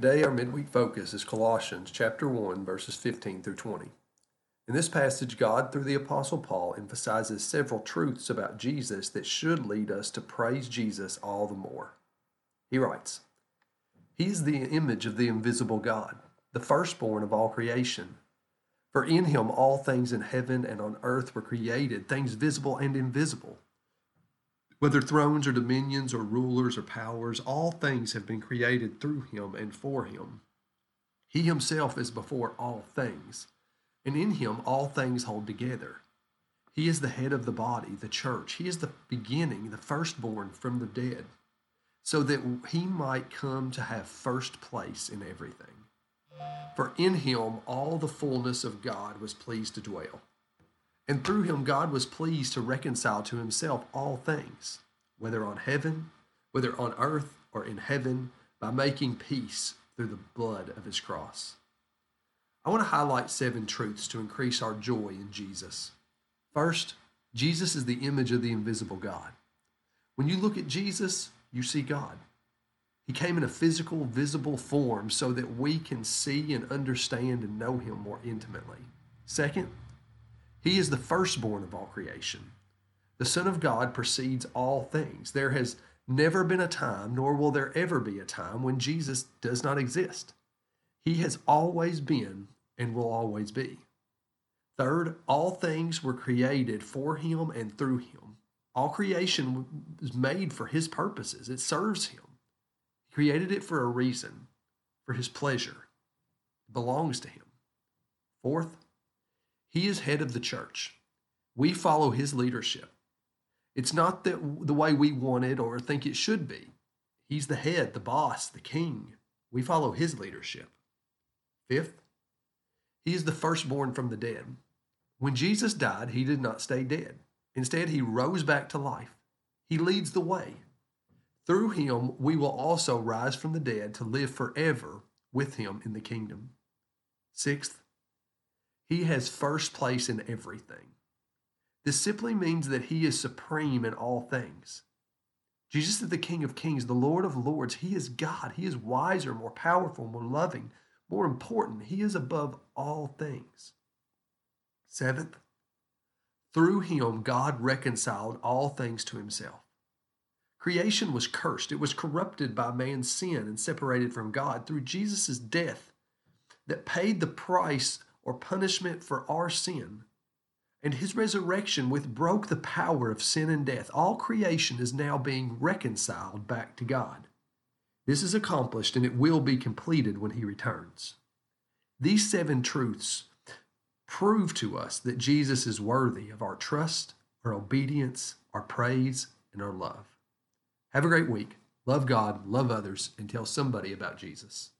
Today, our midweek focus is Colossians chapter 1, verses 15 through 20. In this passage, God, through the Apostle Paul, emphasizes several truths about Jesus that should lead us to praise Jesus all the more. He writes, He is the image of the invisible God, the firstborn of all creation. For in him all things in heaven and on earth were created, things visible and invisible. Whether thrones or dominions or rulers or powers, all things have been created through him and for him. He himself is before all things, and in him all things hold together. He is the head of the body, the church. He is the beginning, the firstborn from the dead, so that he might come to have first place in everything. For in him all the fullness of God was pleased to dwell. And through him God was pleased to reconcile to himself all things, whether on heaven, whether on earth, or in heaven, by making peace through the blood of his cross. I want to highlight seven truths to increase our joy in Jesus. First, Jesus is the image of the invisible God. When you look at Jesus, you see God. He came in a physical, visible form so that we can see and understand and know him more intimately. Second, he is the firstborn of all creation. The Son of God precedes all things. There has never been a time, nor will there ever be a time, when Jesus does not exist. He has always been and will always be. Third, all things were created for him and through him. All creation was made for his purposes, it serves him. He created it for a reason, for his pleasure. It belongs to him. Fourth, he is head of the church. We follow his leadership. It's not the way we want it or think it should be. He's the head, the boss, the king. We follow his leadership. Fifth, he is the firstborn from the dead. When Jesus died, he did not stay dead. Instead, he rose back to life. He leads the way. Through him, we will also rise from the dead to live forever with him in the kingdom. Sixth, he has first place in everything. This simply means that he is supreme in all things. Jesus is the King of Kings, the Lord of Lords. He is God. He is wiser, more powerful, more loving, more important. He is above all things. Seventh, through him, God reconciled all things to himself. Creation was cursed. It was corrupted by man's sin and separated from God through Jesus' death that paid the price or punishment for our sin. And his resurrection with broke the power of sin and death. All creation is now being reconciled back to God. This is accomplished and it will be completed when he returns. These seven truths prove to us that Jesus is worthy of our trust, our obedience, our praise, and our love. Have a great week. Love God, love others, and tell somebody about Jesus.